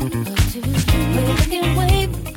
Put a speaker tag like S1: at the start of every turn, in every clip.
S1: got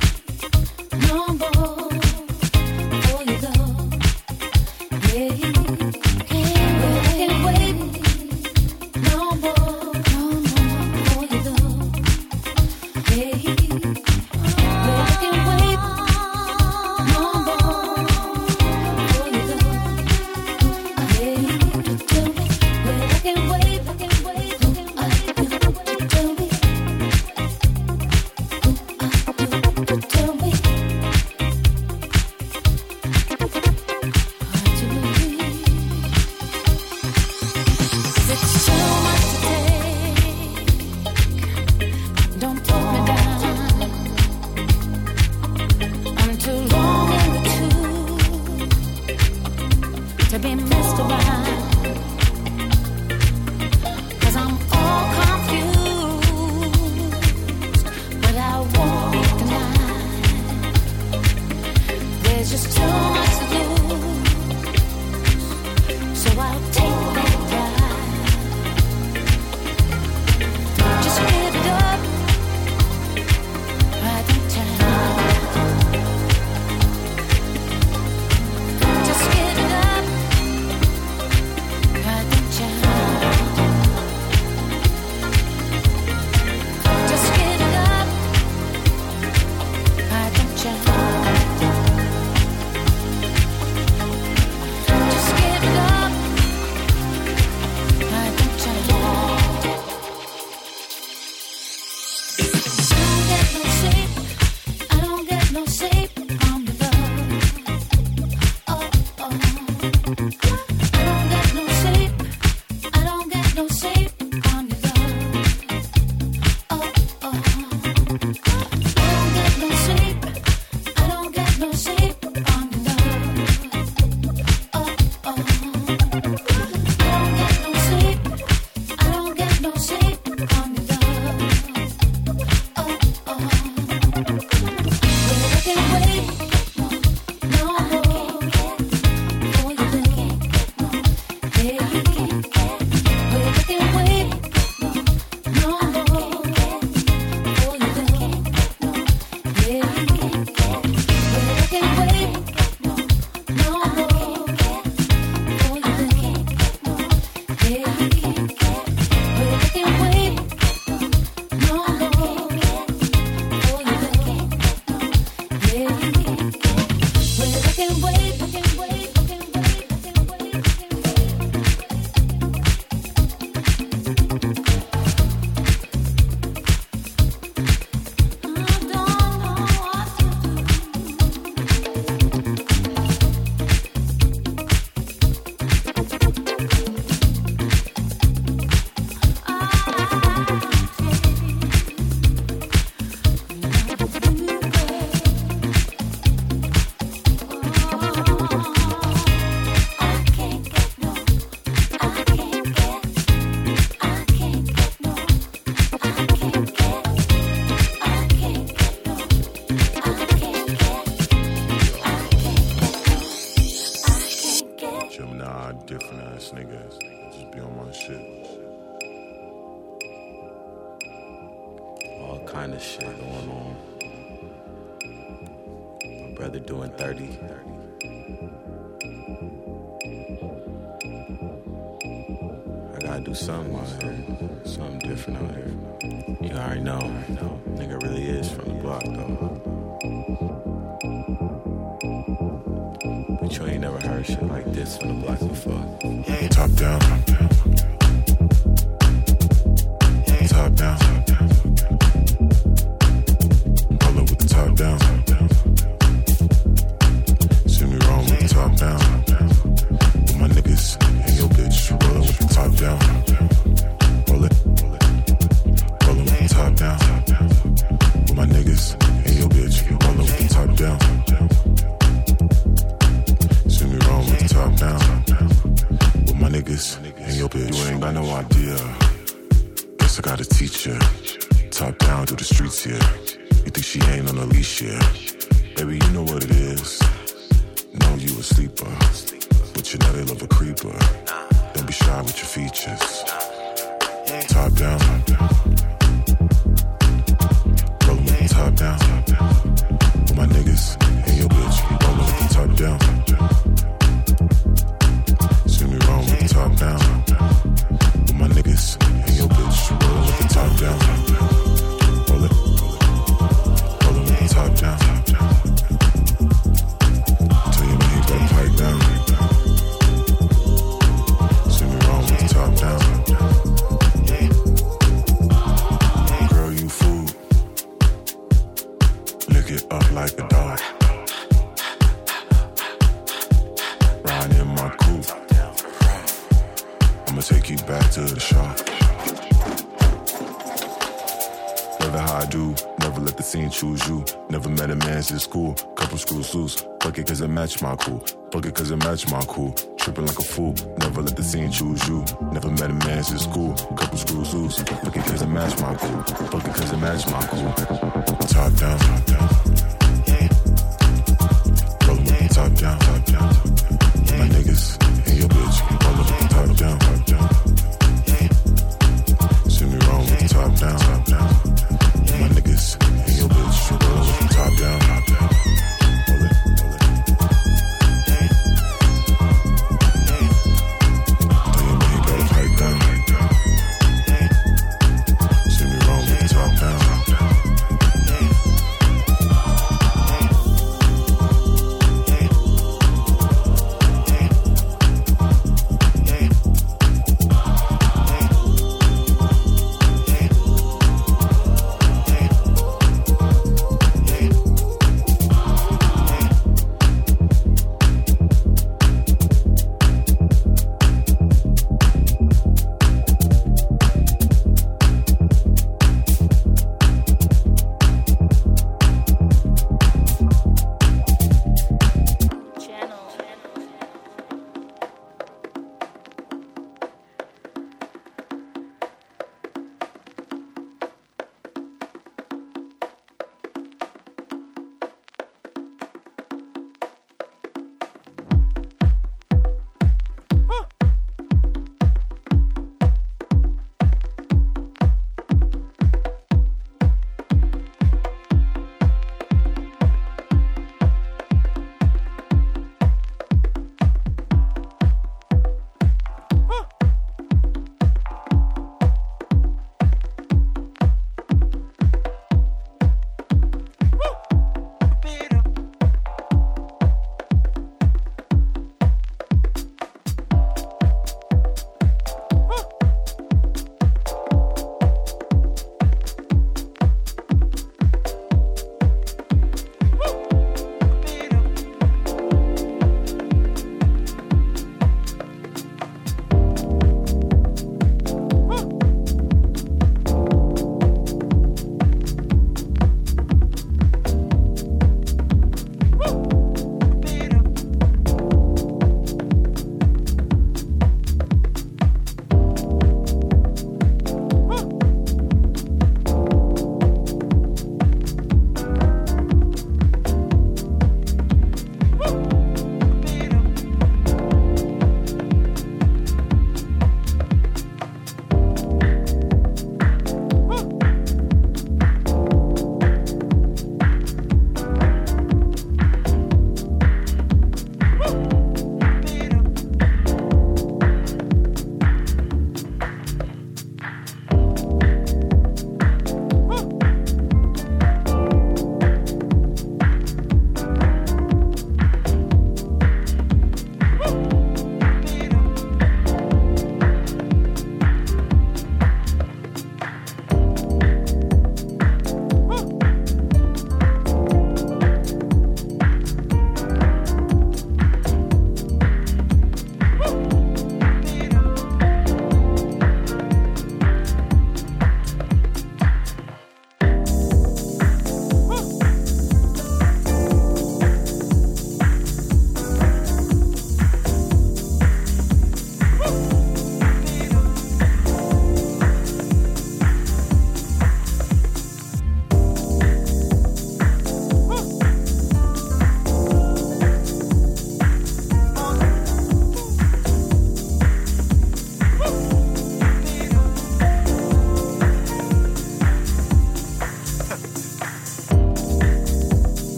S2: my cool. Tripping like a fool. Never let the scene choose you. Never met a man since school. Couple screws loose. Looking cause it match my cool. Looking cause it match my cool.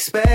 S3: You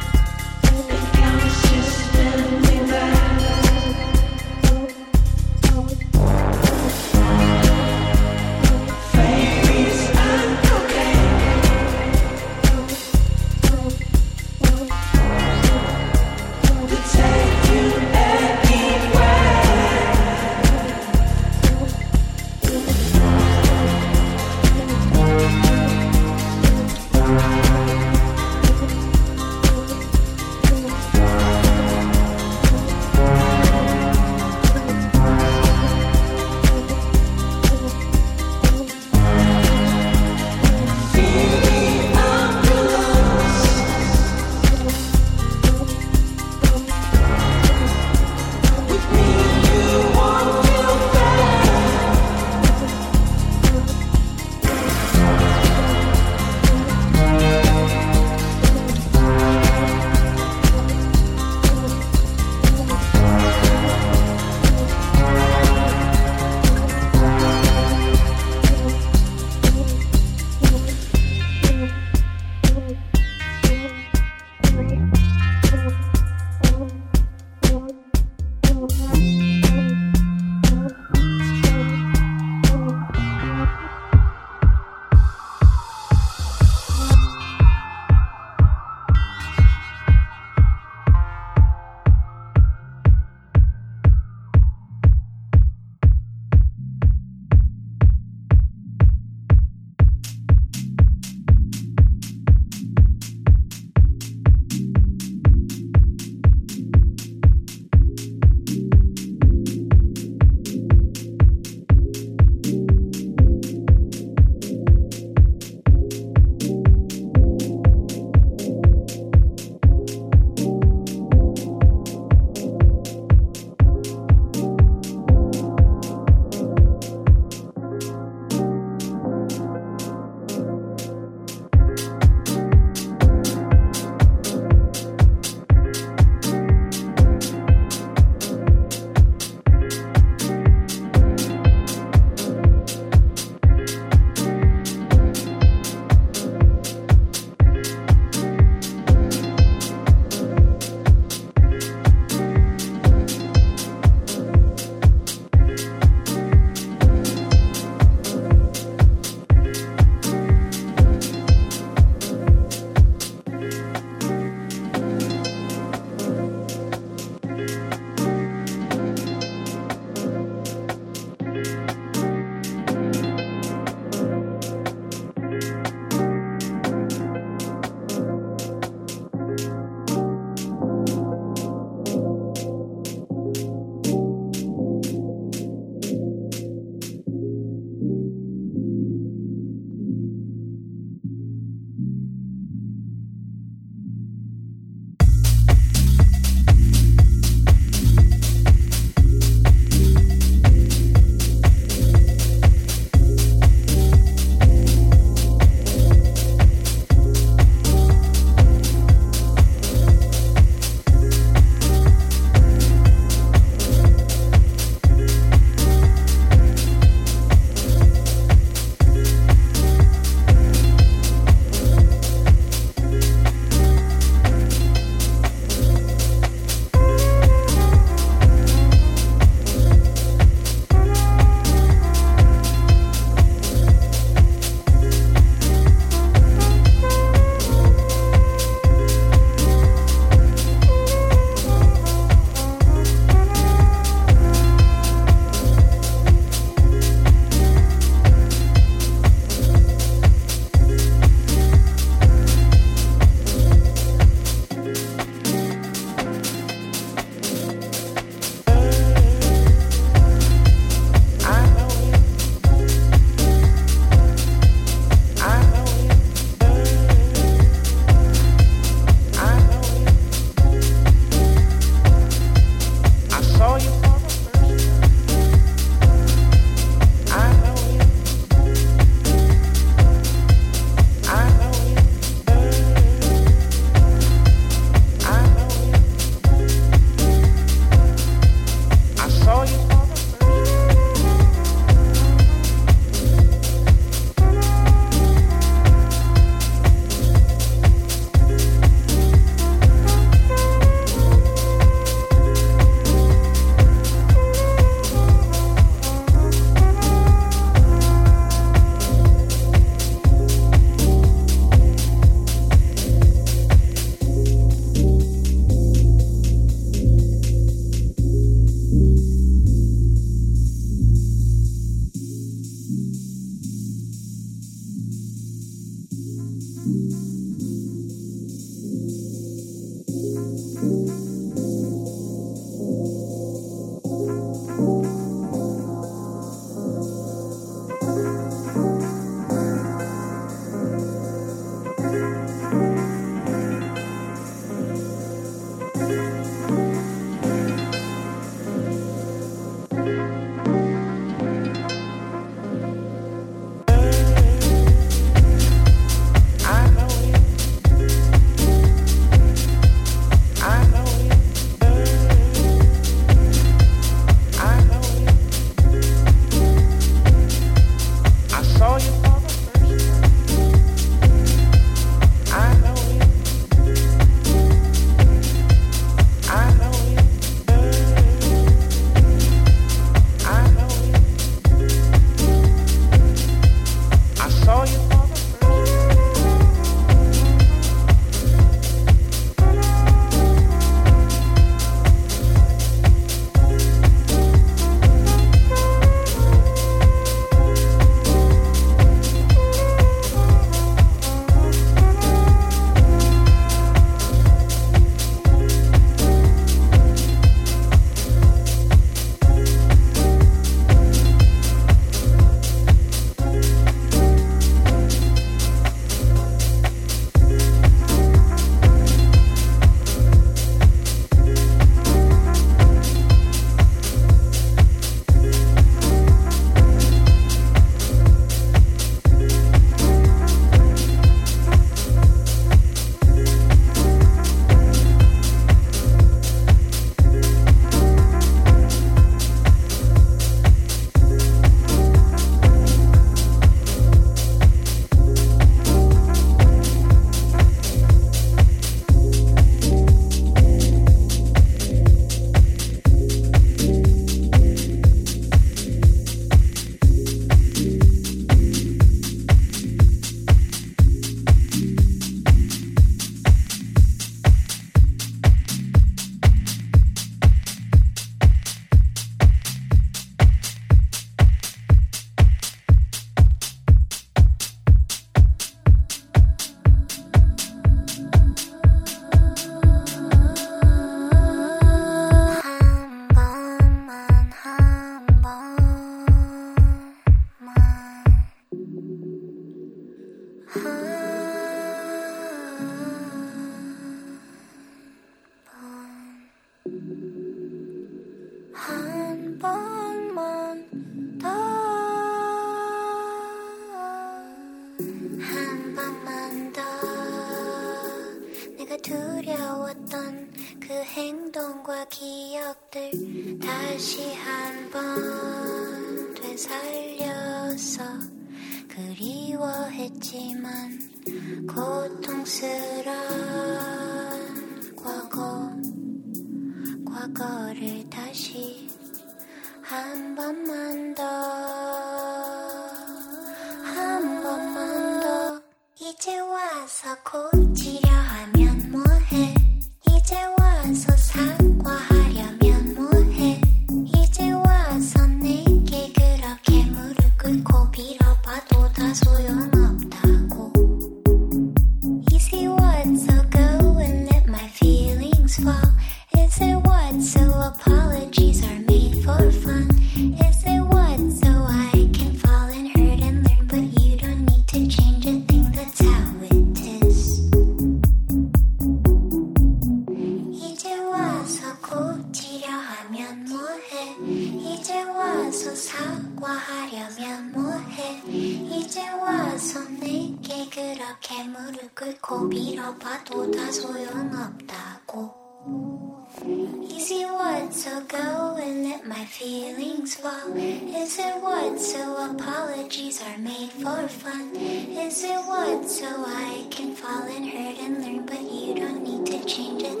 S4: so I can fall and hurt and learn, but you don't need to change it.